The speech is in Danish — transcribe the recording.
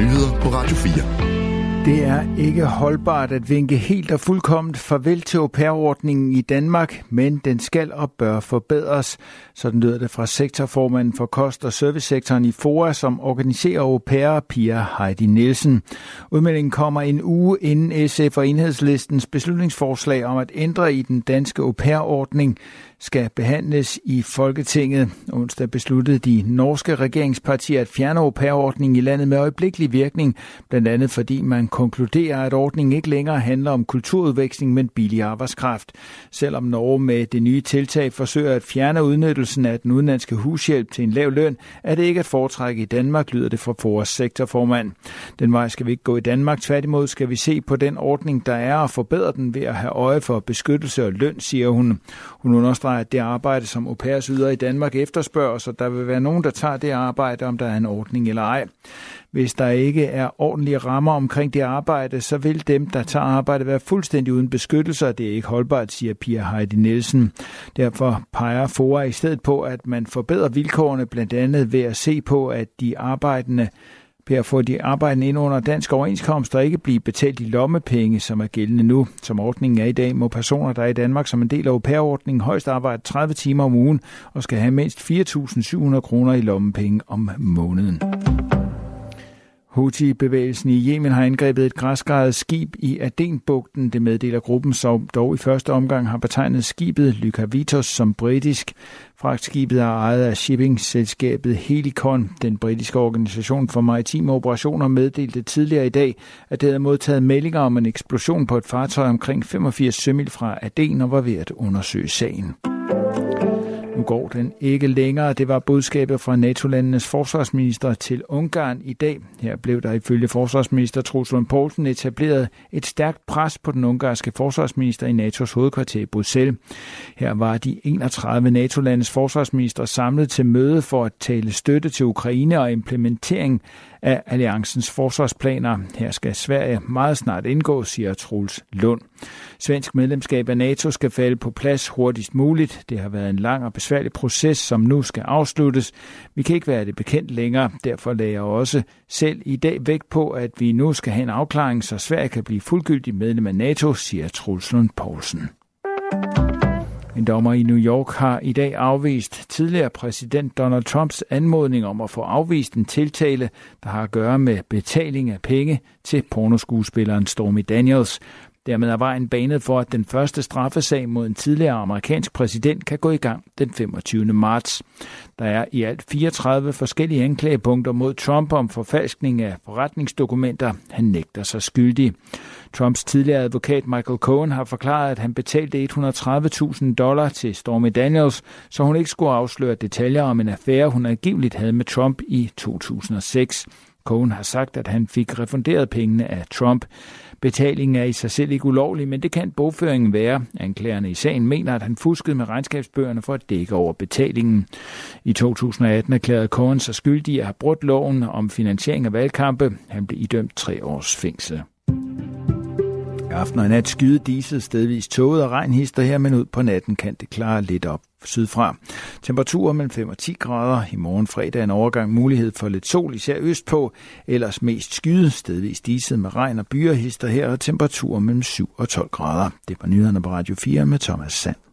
nyheder på Radio 4. Det er ikke holdbart at vinke helt og fuldkommen farvel til au pair-ordningen i Danmark, men den skal og bør forbedres. Sådan lyder det fra sektorformanden for kost- og servicesektoren i FOA, som organiserer au pair, Pia Heidi Nielsen. Udmeldingen kommer en uge inden SF og enhedslistens beslutningsforslag om at ændre i den danske au pair-ordning skal behandles i Folketinget. Onsdag besluttede de norske regeringspartier at fjerne au pair-ordningen i landet med øjeblikkelig virkning, blandt andet fordi man konkluderer, at ordningen ikke længere handler om kulturudveksling, men billig arbejdskraft. Selvom Norge med det nye tiltag forsøger at fjerne udnyttelsen af den udenlandske hushjælp til en lav løn, er det ikke at foretrække i Danmark, lyder det fra Foras sektorformand. Den vej skal vi ikke gå i Danmark. Tværtimod skal vi se på den ordning, der er, og forbedre den ved at have øje for beskyttelse og løn, siger hun. Hun understreger, at det arbejde, som au pairs yder i Danmark efterspørger, så der vil være nogen, der tager det arbejde, om der er en ordning eller ej. Hvis der ikke er ordentlige rammer omkring det arbejde, så vil dem, der tager arbejde, være fuldstændig uden beskyttelse, og det er ikke holdbart, siger Pia Heidi Nielsen. Derfor peger FOA i stedet på, at man forbedrer vilkårene blandt andet ved at se på, at de arbejdende ved at få de arbejdende ind under dansk overenskomst og ikke blive betalt i lommepenge, som er gældende nu. Som ordningen er i dag, må personer, der er i Danmark som en del af au ordningen højst arbejde 30 timer om ugen og skal have mindst 4.700 kroner i lommepenge om måneden. Houthi-bevægelsen i Yemen har angrebet et græsgrædet skib i Adenbugten. Det meddeler gruppen, som dog i første omgang har betegnet skibet Lykavitos som britisk. Fragtskibet er ejet af shippingselskabet Helicon. Den britiske organisation for maritime operationer meddelte tidligere i dag, at det havde modtaget meldinger om en eksplosion på et fartøj omkring 85 sømil fra Aden og var ved at undersøge sagen. Nu går den ikke længere. Det var budskabet fra NATO-landenes forsvarsminister til Ungarn i dag. Her blev der ifølge forsvarsminister Truls Lund Poulsen etableret et stærkt pres på den ungarske forsvarsminister i NATO's hovedkvarter i Bruxelles. Her var de 31 NATO-landes forsvarsminister samlet til møde for at tale støtte til Ukraine og implementering af alliancens forsvarsplaner. Her skal Sverige meget snart indgå, siger Truls Lund. Svensk medlemskab af NATO skal falde på plads hurtigst muligt. Det har været en lang og besværlig proces, som nu skal afsluttes. Vi kan ikke være det bekendt længere. Derfor lagde jeg også selv i dag vægt på, at vi nu skal have en afklaring, så Sverige kan blive fuldgyldig medlem af NATO, siger Truls Lund Poulsen. En dommer i New York har i dag afvist tidligere præsident Donald Trumps anmodning om at få afvist en tiltale, der har at gøre med betaling af penge til pornoskuespilleren Stormy Daniels. Dermed er vejen banet for, at den første straffesag mod en tidligere amerikansk præsident kan gå i gang den 25. marts. Der er i alt 34 forskellige anklagepunkter mod Trump om forfalskning af forretningsdokumenter. Han nægter sig skyldig. Trumps tidligere advokat Michael Cohen har forklaret, at han betalte 130.000 dollar til Stormy Daniels, så hun ikke skulle afsløre detaljer om en affære, hun angiveligt havde med Trump i 2006. Cohen har sagt, at han fik refunderet pengene af Trump. Betalingen er i sig selv ikke ulovlig, men det kan bogføringen være. Anklagerne i sagen mener, at han fuskede med regnskabsbøgerne for at dække over betalingen. I 2018 erklærede Cohen sig skyldig at have brudt loven om finansiering af valgkampe. Han blev idømt tre års fængsel. I aften og i nat skyde diset stedvis tåget og regnhister her, men ud på natten kan det klare lidt op sydfra. Temperaturer mellem 5 og 10 grader. I morgen fredag en overgang mulighed for lidt sol, især østpå. Ellers mest skyde, stedvis diset med regn og byer hister her, og temperaturer mellem 7 og 12 grader. Det var nyhederne på Radio 4 med Thomas Sand.